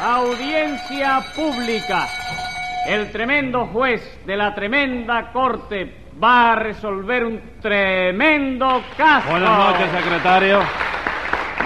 Audiencia pública. El tremendo juez de la tremenda corte va a resolver un tremendo caso. Buenas noches, secretario.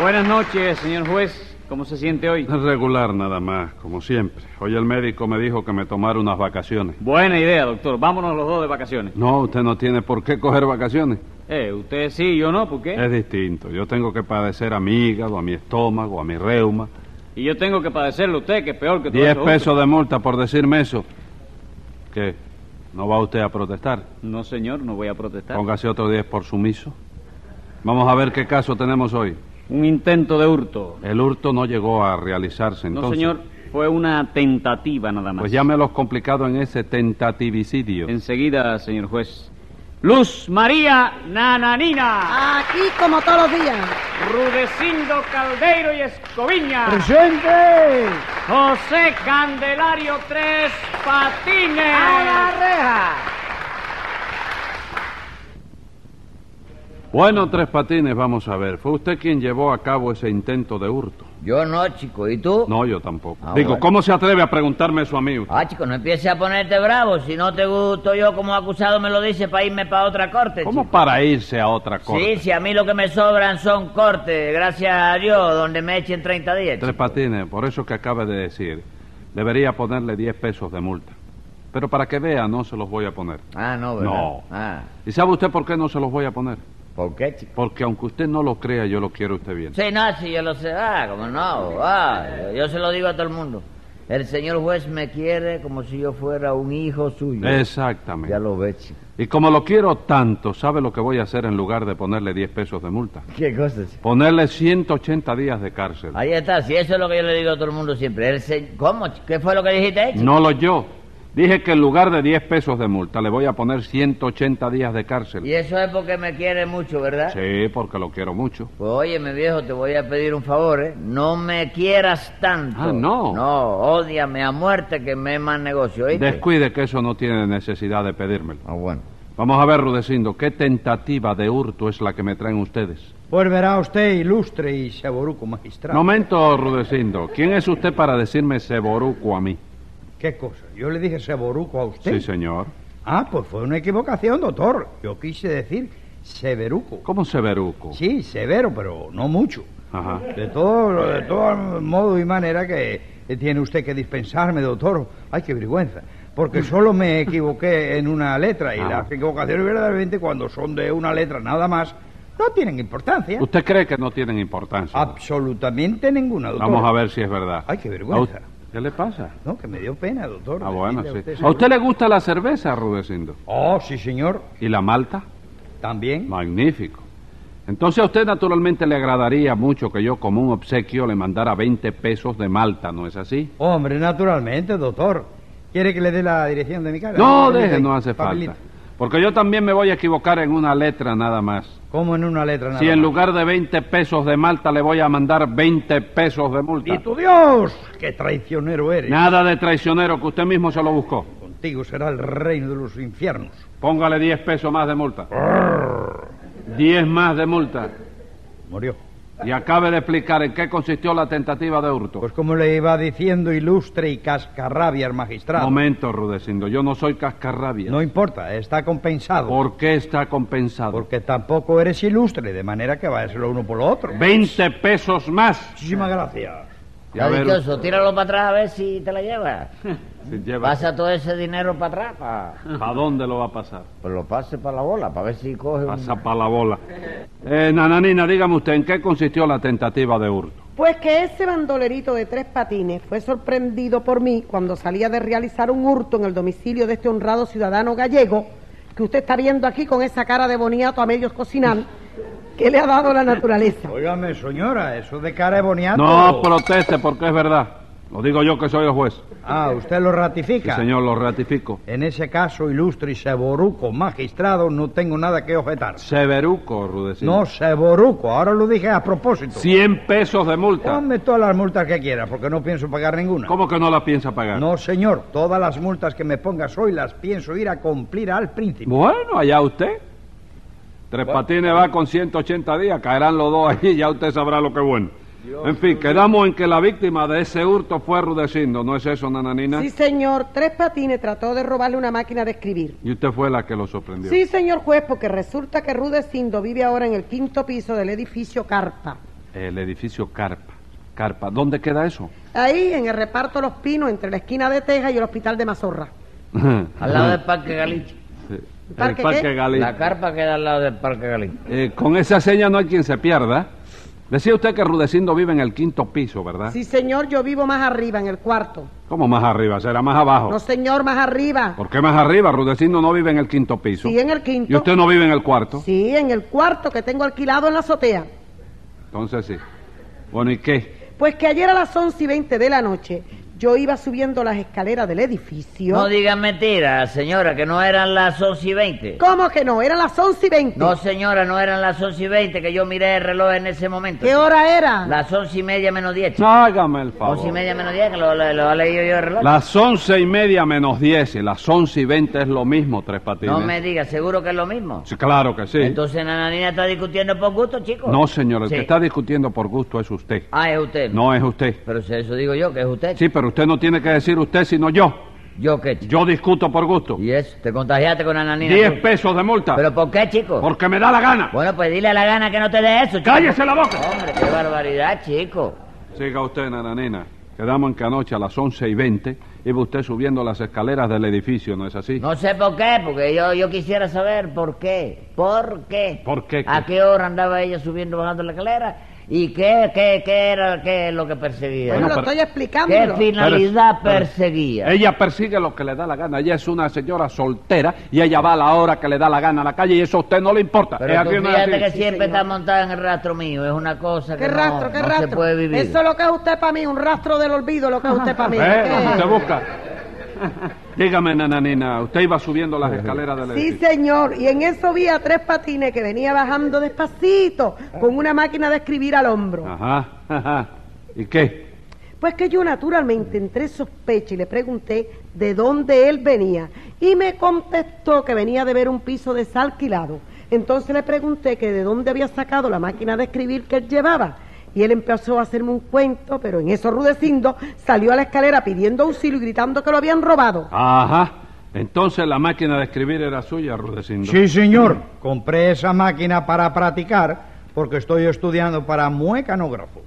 Buenas noches, señor juez. ¿Cómo se siente hoy? Regular nada más, como siempre. Hoy el médico me dijo que me tomara unas vacaciones. Buena idea, doctor. Vámonos los dos de vacaciones. No, usted no tiene por qué coger vacaciones. Eh, usted sí, yo no, ¿por qué? Es distinto. Yo tengo que padecer a mi hígado, a mi estómago, a mi reuma. Y yo tengo que padecerlo usted, que es peor que todo Diez eso pesos de multa por decirme eso. ¿Qué? ¿No va usted a protestar? No, señor, no voy a protestar. Póngase otro 10 por sumiso. Vamos a ver qué caso tenemos hoy. Un intento de hurto. El hurto no llegó a realizarse entonces. No, señor, fue una tentativa nada más. Pues llámelos complicado en ese tentativicidio. Enseguida, señor juez. Luz María Nananina. Aquí como todos los días. Rudecindo Caldeiro y Escoviña. ¡Presente! José Candelario Tres Patines. ¡A la reja! Bueno, Tres Patines, vamos a ver. ¿Fue usted quien llevó a cabo ese intento de hurto? Yo no, chico. ¿Y tú? No, yo tampoco. Ah, Digo, bueno. ¿cómo se atreve a preguntarme eso a mí? usted? Ah, chico, no empieces a ponerte bravo. Si no te gusto yo como acusado me lo dice para irme para otra corte, ¿Cómo chico. para irse a otra corte? Sí, si a mí lo que me sobran son cortes, gracias a Dios, donde me echen 30 días. Tres chico. Patines, por eso que acaba de decir, debería ponerle 10 pesos de multa. Pero para que vea, no se los voy a poner. Ah, no, ¿verdad? No. Ah, ¿Y sabe usted por qué no se los voy a poner? ¿Por qué, chico? Porque aunque usted no lo crea, yo lo quiero a usted bien. Sí, no, sí, yo lo sé. Ah, como no. Ah, yo, yo se lo digo a todo el mundo. El señor juez me quiere como si yo fuera un hijo suyo. Exactamente. Ya lo ves, chico. Y como lo quiero tanto, ¿sabe lo que voy a hacer en lugar de ponerle 10 pesos de multa? ¿Qué cosa, chico? Ponerle 180 días de cárcel. Ahí está, si eso es lo que yo le digo a todo el mundo siempre. El se- ¿Cómo? ¿Qué fue lo que dijiste, chico? No lo yo. Dije que en lugar de 10 pesos de multa le voy a poner 180 días de cárcel. Y eso es porque me quiere mucho, ¿verdad? Sí, porque lo quiero mucho. Pues oye, mi viejo, te voy a pedir un favor, ¿eh? No me quieras tanto. Ah, no. No, ódiame a muerte que me es más negocio. Descuide que eso no tiene necesidad de pedírmelo. Ah, bueno. Vamos a ver, Rudecindo, ¿qué tentativa de hurto es la que me traen ustedes? Pues verá usted, ilustre y seboruco magistrado. Momento, Rudecindo. ¿Quién es usted para decirme seboruco a mí? ¿Qué cosa? Yo le dije seboruco a usted. Sí, señor. Ah, pues fue una equivocación, doctor. Yo quise decir severuco. ¿Cómo severuco? Sí, severo, pero no mucho. Ajá. De todo, de todo modo y manera que tiene usted que dispensarme, doctor. Ay, qué vergüenza. Porque solo me equivoqué en una letra y Ah. las equivocaciones verdaderamente cuando son de una letra nada más no tienen importancia. ¿Usted cree que no tienen importancia? Absolutamente ninguna, doctor. Vamos a ver si es verdad. Ay, qué vergüenza. ¿A u- ¿Qué le pasa? No, que me dio pena, doctor. Ah, bueno, sí. a ¿A usted le gusta la cerveza, Rudecindo? Oh, sí, señor. ¿Y la malta? También. Magnífico. Entonces a usted naturalmente le agradaría mucho que yo como un obsequio le mandara 20 pesos de malta, ¿no es así? Hombre, naturalmente, doctor. ¿Quiere que le dé la dirección de mi casa? No, deje, no hace papelito. falta. Porque yo también me voy a equivocar en una letra nada más. ¿Cómo en una letra nada Si en más? lugar de 20 pesos de malta le voy a mandar 20 pesos de multa. ¡Y tu Dios! ¡Qué traicionero eres! Nada de traicionero que usted mismo se lo buscó. Contigo será el reino de los infiernos. Póngale 10 pesos más de multa. 10 más de multa. Murió. Y acabe de explicar en qué consistió la tentativa de hurto. Pues como le iba diciendo ilustre y cascarrabia al magistrado. Momento, Rudecindo. Yo no soy cascarrabia. No importa, está compensado. ¿Por qué está compensado? Porque tampoco eres ilustre, de manera que va a ser lo uno por lo otro. 20 pesos más. Muchísimas gracias. Y a ver, tíralo para atrás a ver si te la llevas. lleva- Pasa todo ese dinero para atrás, pa... ¿Para dónde lo va a pasar? pues lo pase para la bola, para ver si coge un... Pasa para la bola. Eh, Nananina, dígame usted, ¿en qué consistió la tentativa de hurto? Pues que ese bandolerito de tres patines fue sorprendido por mí cuando salía de realizar un hurto en el domicilio de este honrado ciudadano gallego que usted está viendo aquí con esa cara de boniato a medios cocinar que le ha dado la naturaleza. Óigame, señora, eso de cara de boniato... No proteste porque es verdad. Lo digo yo que soy el juez. Ah, ¿usted lo Sí, ratifica? señor, lo ratifico. En ese caso, ilustre y seboruco magistrado, no tengo nada que objetar. Severuco, Rudecindo. No, seboruco, ahora lo dije a propósito. 100 pesos de multa. Ponme todas las multas que quiera, porque no pienso pagar ninguna. ¿Cómo que no la piensa pagar? No, señor, todas las multas que me pongas hoy las pienso ir a cumplir al príncipe. Bueno, allá usted. Tres Patines va con 180 días, caerán los dos allí y ya usted sabrá lo que es bueno. En fin, quedamos en que la víctima de ese hurto fue Rudecindo, ¿no es eso, nananina? Sí, señor. Tres Patines trató de robarle una máquina de escribir. Y usted fue la que lo sorprendió. Sí, señor juez, porque resulta que Rudecindo vive ahora en el quinto piso del edificio Carpa. El edificio Carpa. Carpa. ¿Dónde queda eso? Ahí, en el reparto Los Pinos, entre la esquina de Teja y el hospital de Mazorra. Al lado del Parque Galiche. Sí. El ¿Parque Parque qué? Galí. La carpa queda al lado del Parque Galiche. Eh, con esa seña no hay quien se pierda. Decía usted que Rudecindo vive en el quinto piso, ¿verdad? Sí, señor, yo vivo más arriba, en el cuarto. ¿Cómo más arriba? ¿Será más abajo? No, señor, más arriba. ¿Por qué más arriba? Rudecindo no vive en el quinto piso. Sí, en el quinto. ¿Y usted no vive en el cuarto? Sí, en el cuarto que tengo alquilado en la azotea. Entonces sí. Bueno, ¿y qué? Pues que ayer a las once y veinte de la noche yo iba subiendo las escaleras del edificio. No digan mentiras, señora, que no eran las 11 y 20. ¿Cómo que no? Eran las once y veinte. No, señora, no eran las 11 y 20, que yo miré el reloj en ese momento. ¿Qué hora era? Las 11 y media menos 10. chico. Hágame el favor. 11 y media menos 10, que lo, lo, lo he leído yo el reloj. Las once y media menos diez y las once y veinte es lo mismo, Tres Patines. No me diga, ¿seguro que es lo mismo? Sí, claro que sí. Entonces Nananina está discutiendo por gusto, chico. No, señor, el Sí. que está discutiendo por gusto es usted. Ah, es usted. No es usted. Pero si eso digo yo, que es usted. Sí, pero usted no tiene que decir usted, sino yo. ¿Yo qué, chico? Yo discuto por gusto. ¿Y eso? ¿Te contagiaste con Nananina? Diez tú? pesos de multa. ¿Pero por qué, chico? Porque me da la gana. Bueno, pues dile a la gana que no te dé eso, chico. ¡Cállese la boca! Hombre, qué barbaridad, chico. Siga usted, nananina. Quedamos en que anoche a las once y veinte iba usted subiendo las escaleras del edificio, ¿no es así? No sé por qué, porque yo, yo quisiera saber por qué. ¿Por qué? ¿Por qué? ¿A qué hora andaba ella subiendo bajando la escalera? ¿Y qué, qué, qué era qué es lo que perseguía? Bueno, Bueno, lo estoy explicando. ¿Qué finalidad Pero- perseguía? Ella persigue lo que le da la gana. Ella es una señora soltera y ella va a la hora que le da la gana a la calle y eso a usted no le importa. Pero tú fíjate así. que siempre está montada en el rastro mío. Es una cosa que ¿Qué no, rastro, qué no rastro? se puede vivir. Eso es lo que es usted para mí, un rastro del olvido, lo que es usted para mí. ¿Eh? ¿Qué? Usted busca. Dígame, nananina, usted iba subiendo las escaleras del Sí, edificio. señor, y en eso vi a tres patines que venía bajando despacito con una máquina de escribir al hombro. Ajá, ajá. ¿Y qué? Pues que yo naturalmente entré sospecha y le pregunté de dónde él venía y me contestó que venía de ver un piso desalquilado. Entonces le pregunté que de dónde había sacado la máquina de escribir que él llevaba. Y él empezó a hacerme un cuento, pero en eso Rudecindo salió a la escalera pidiendo auxilio y gritando que lo habían robado. Ajá. Entonces la máquina de escribir era suya, Rudecindo. Sí, señor. Compré esa máquina para practicar porque estoy estudiando para muecanógrafo.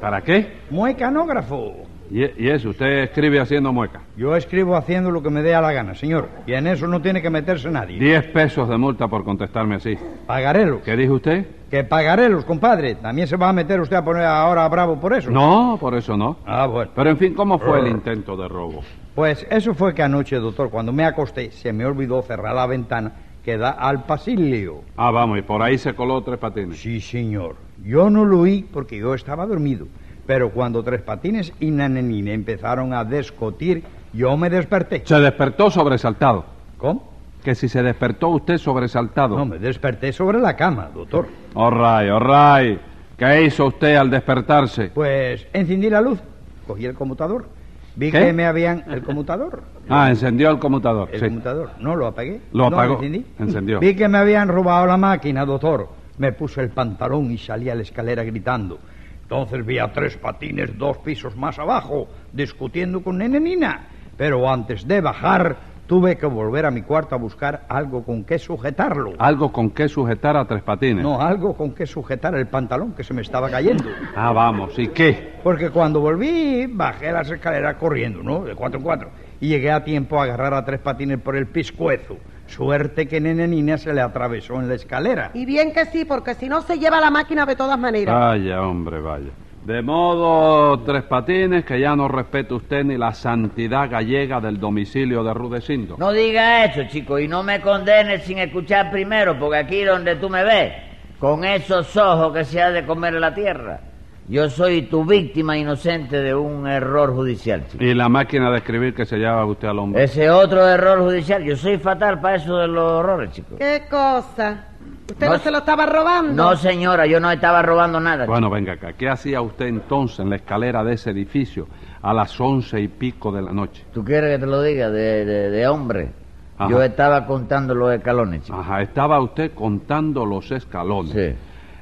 ¿Para qué? Muecanógrafo. Y, eso, usted escribe haciendo mueca. Yo escribo haciendo lo que me dé a la gana, señor. Y en eso no tiene que meterse nadie. Diez pesos de multa por contestarme así. Pagarelos. ¿Qué dijo usted? Que pagarelos, compadre. ¿También se va a meter usted a poner ahora bravo por eso? No, por eso no. Ah, bueno. Pero en fin, ¿cómo fue el intento de robo? Pues eso fue que anoche, doctor, cuando me acosté, se me olvidó cerrar la ventana que da al pasillo. Ah, vamos, y por ahí se coló tres patines. Sí, señor. Yo no lo oí porque yo estaba dormido. Pero cuando Tres Patines y Nananina empezaron a discutir, yo me desperté. Se despertó sobresaltado. ¿Cómo? Que si se despertó usted sobresaltado. No, me desperté sobre la cama, doctor. All right, all right. ¿Qué hizo usted al despertarse? Pues encendí la luz, cogí el conmutador. Vi ¿Qué? que me habían... El conmutador. Ah, encendió el conmutador. El sí. conmutador. No, lo apagué. Lo No, apagó. encendí. Encendió. Vi que me habían robado la máquina, doctor. Me puse el pantalón y salí a la escalera gritando. Entonces vi a tres patines dos pisos más abajo, discutiendo con Nenenina. Pero antes de bajar, tuve que volver a mi cuarto a buscar algo con qué sujetarlo. Algo con qué sujetar a tres patines. No, algo con qué sujetar el pantalón que se me estaba cayendo. Ah, vamos, ¿y qué? Porque cuando volví, bajé las escaleras corriendo, ¿no? De cuatro en cuatro. Y llegué a tiempo a agarrar a tres patines por el piscuezo. Suerte que Nenenina se le atravesó en la escalera. Y bien que sí, porque si no se lleva la máquina de todas maneras. Vaya, hombre, vaya. De modo, tres patines, que ya no respeta usted ni la santidad gallega del domicilio de Rudecindo. No diga eso, chico, y no me condenes sin escuchar primero, porque aquí donde tú me ves, con esos ojos que se ha de comer la tierra, yo soy tu víctima inocente de un error judicial, chico. Y la máquina de escribir que se lleva usted al hombre. Ese otro error judicial, yo soy fatal para eso de los horrores, chico. ¿Qué cosa? ¿Usted no, No, se lo estaba robando? No, señora, yo no estaba robando nada. chico. Bueno, venga acá. ¿Qué hacía usted entonces en la escalera de ese edificio a las once y pico de la noche? ¿Tú quieres que te lo diga de, de- de hombre? Ajá. Yo estaba contando los escalones, chico. Ajá, estaba usted contando los escalones. Sí.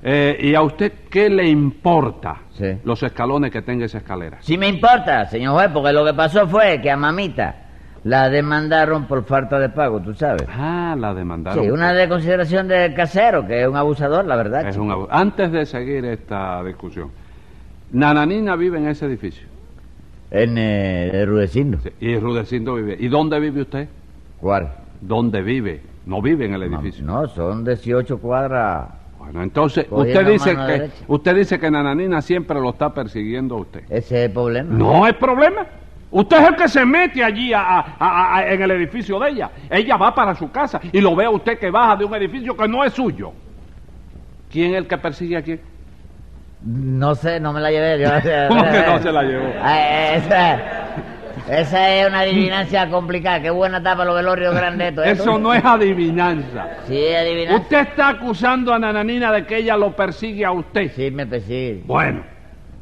Eh, ¿Y a usted qué le importa Sí. los escalones que tenga esa escalera? Sí me importa, señor juez, porque lo que pasó fue que a mamita la demandaron por falta de pago, tú sabes. Ah, la demandaron. Sí, una de consideración del casero, que es un abusador, la verdad. Es un Antes de seguir esta discusión, Nananina vive en ese edificio. En eh, Rudecindo. Sí, Y Rudecindo vive. ¿Y dónde vive usted? ¿Cuál? ¿Dónde vive? No vive en el edificio. No, son 18 cuadras. Bueno, entonces, usted dice que usted dice que Nananina siempre lo está persiguiendo a usted. Ese es el problema. No hay problema. Usted es el que se mete allí a- a- a- a- en el edificio de ella. Ella va para su casa y lo ve a usted que baja de un edificio que no es suyo. ¿Quién es el que persigue a quién? No sé, no me la llevé. yo- ¿Cómo que no se la llevó? Ah, esa, esa es una adivinancia complicada. Qué buena tapa los velorios grandes. estos, ¿eh? Eso no es adivinanza. Sí, es adivinancia. Usted está acusando a Nananina de que ella lo persigue a usted. Sí, me persigue. Bueno,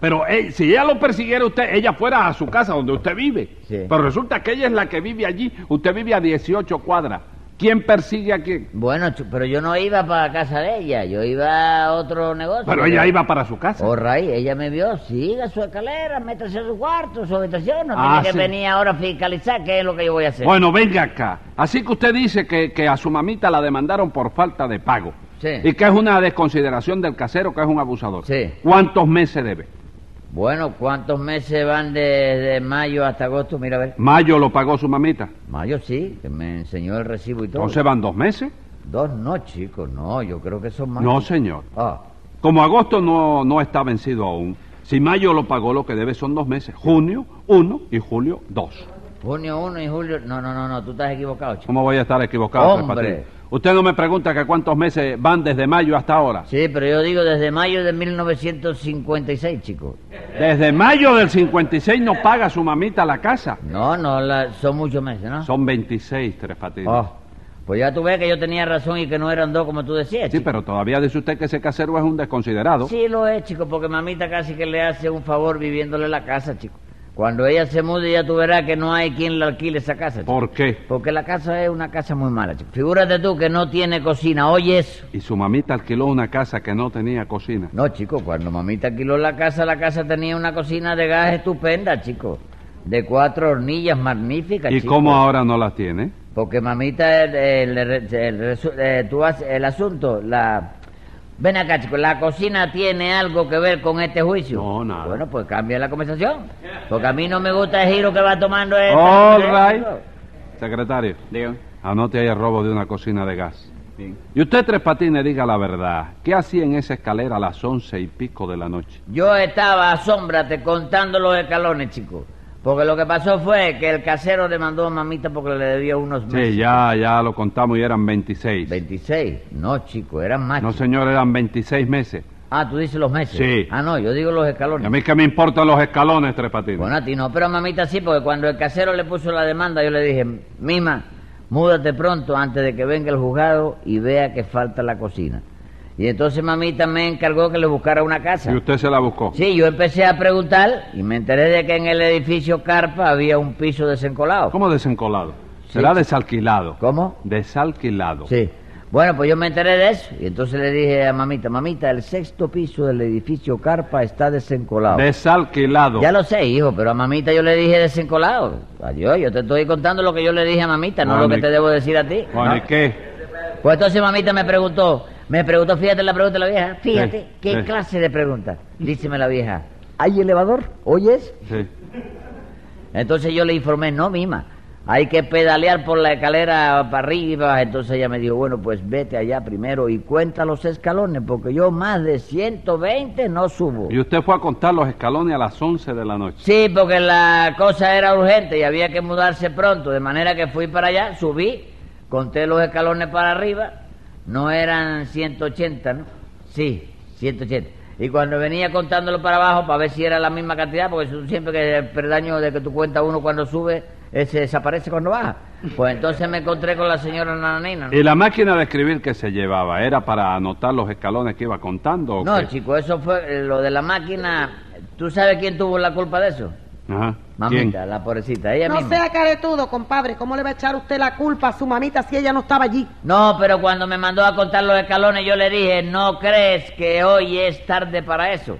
pero eh, si ella lo persiguiera usted, ella fuera a su casa donde usted vive. Sí. Pero resulta que ella es la que vive allí. Usted vive a 18 cuadras. ¿Quién persigue a quién? Bueno, pero yo no iba para casa de ella, yo iba a otro negocio. Pero ella iba para su casa. Oh, Ray, ella me vio, siga su escalera, métase a su cuarto, su habitación, no Ah, tiene que sí. venir ahora a fiscalizar qué es lo que yo voy a hacer. Bueno, venga acá. Así que usted dice que, que a su mamita la demandaron por falta de pago. Sí. Y que es una desconsideración del casero, que es un abusador. Sí. ¿Cuántos meses debe? Bueno, ¿cuántos meses van desde mayo hasta agosto? Mira, a ver. Mayo lo pagó su mamita. Mayo sí, que me enseñó el recibo y todo. Entonces van dos meses. Dos no, chicos, no, yo creo que son más. No, señor. Ah, Como agosto no, no está vencido aún, si mayo lo pagó, lo que debe son dos meses. Junio, uno, y julio, dos. junio 1 y julio... No, no, no, no, tú estás equivocado, chico. ¿Cómo voy a estar equivocado? Tres Hombre. Patines? Usted no me pregunta que cuántos meses van desde mayo hasta ahora. Sí, pero yo digo desde mayo de 1956, chicos. Desde mayo del 56 no paga su mamita la casa. No, no, la- son muchos meses, ¿no? Son 26, Tres Patines. Oh, pues ya tú ves que yo tenía razón y que no eran dos como tú decías, Sí, chico. pero todavía dice usted que ese casero es un desconsiderado. Sí lo es, chico, porque mamita casi que le hace un favor viviéndole la casa, chico. Cuando ella se mude ya tú verás que no hay quien le alquile esa casa, chico. ¿Por qué? Porque la casa es una casa muy mala, chico. Figúrate tú que no tiene cocina, oye eso. Y su mamita alquiló una casa que no tenía cocina. No, chico, cuando mamita alquiló la casa, la casa tenía una cocina de gas estupenda, chico. De cuatro hornillas magníficas, ¿Y chico. cómo ahora no las tiene? Porque mamita, el, el- el- el resu- eh, tú haces el asunto, la... Ven acá, chico, ¿la cocina tiene algo que ver con este juicio? No, nada. Bueno, pues cambia la conversación. Porque a mí no me gusta el giro que va tomando este... All right. Secretario, anote ahí el robo de una cocina de gas. Y usted, Tres Patines, diga la verdad. ¿Qué hacía en esa escalera a las once y pico de la noche? Yo estaba, asómbrate, contando los escalones, chico. Porque lo que pasó fue que el casero le mandó a mamita porque le debía unos meses. Sí, ya, ya lo contamos y eran 26. 26. No, chico, eran más. No, señor, eran 26 meses. Ah, tú dices los meses. Sí. Ah, no, yo digo los Y escalones. a mí que me importan los escalones, Tres Patines. Bueno, a ti no, pero a mamita sí, porque cuando el casero le puso la demanda, yo le dije, Mima, múdate pronto antes de que venga el juzgado y vea que falta la cocina. Y entonces mamita me encargó que le buscara una casa. y usted se la buscó. Sí, yo empecé a preguntar y me enteré de que en el edificio Carpa había un piso desencolado. ¿Cómo desencolado? Sí. Será desalquilado. ¿Cómo? Desalquilado. Sí. Bueno, pues yo me enteré de eso y entonces le dije a mamita, mamita, el sexto piso del edificio Carpa está desencolado. Desalquilado. Ya lo sé, hijo, pero a mamita yo le dije desencolado. Adiós, yo te estoy contando lo que yo le dije a mamita, no Bueno, lo que te debo decir a ti. Bueno, ¿no? ¿y qué? Pues entonces mamita me preguntó, me preguntó, fíjate la pregunta de la vieja, fíjate, Sí, ¿qué sí. clase de pregunta? Díceme la vieja, ¿hay elevador? ¿Oyes? Sí. Entonces yo le informé, no, mima, hay que pedalear por la escalera para arriba. Entonces ella me dijo, bueno, pues vete allá primero y cuenta los escalones, porque yo más de 120 no subo. Y usted fue a contar los escalones a las 11 de la noche. Sí, porque la cosa era urgente y había que mudarse pronto, de manera que fui para allá, subí, conté los escalones para arriba, no eran 180, ¿no? Sí, 180. Y cuando venía contándolo para abajo, para ver si era la misma cantidad, porque siempre que el perdaño de que tú cuentas uno cuando sube, ese desaparece cuando baja. Pues entonces me encontré con la señora Nananina. ¿no? ¿Y la máquina de escribir que se llevaba era para anotar los escalones que iba contando? o No, qué? chico, eso fue eh, lo de la máquina. ¿Tú sabes quién tuvo la culpa de eso? Ajá. Mamita, ¿Quién? la pobrecita, ella No misma. sea caretudo, compadre. ¿Cómo le va a echar usted la culpa a su mamita si ella no estaba allí? No, pero cuando me mandó a contar los escalones yo le dije, ¿no crees que hoy es tarde para eso?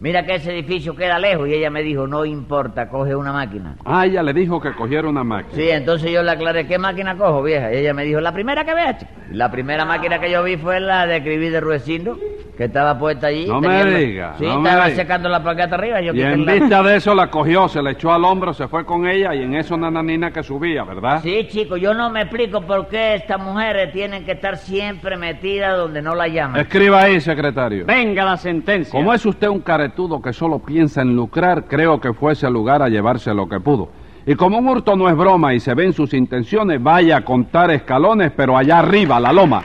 Mira que ese edificio queda lejos y ella me dijo, no importa, coge una máquina. Ah, ella le dijo que cogiera una máquina. Sí, entonces yo le aclaré, ¿qué máquina cojo, vieja? Y ella me dijo, la primera que veas, La primera máquina que yo vi fue la de escribir de Ruecindo, que estaba puesta allí. No me Tenía la- diga, Sí, no me estaba diga. secando la plaqueta arriba. Yo Y en la- vista de eso la cogió, se le echó al hombro, se fue con ella y en eso una nanina que subía, ¿verdad? Sí, chico, yo no me explico por qué estas mujeres tienen que estar siempre metidas donde no la llaman. Escriba ahí, secretario. Venga la sentencia. Como es usted un caretudo que solo piensa en lucrar, creo que fuese al lugar a llevarse lo que pudo. Y como un hurto no es broma y se ven sus intenciones, vaya a contar escalones, pero allá arriba, la loma.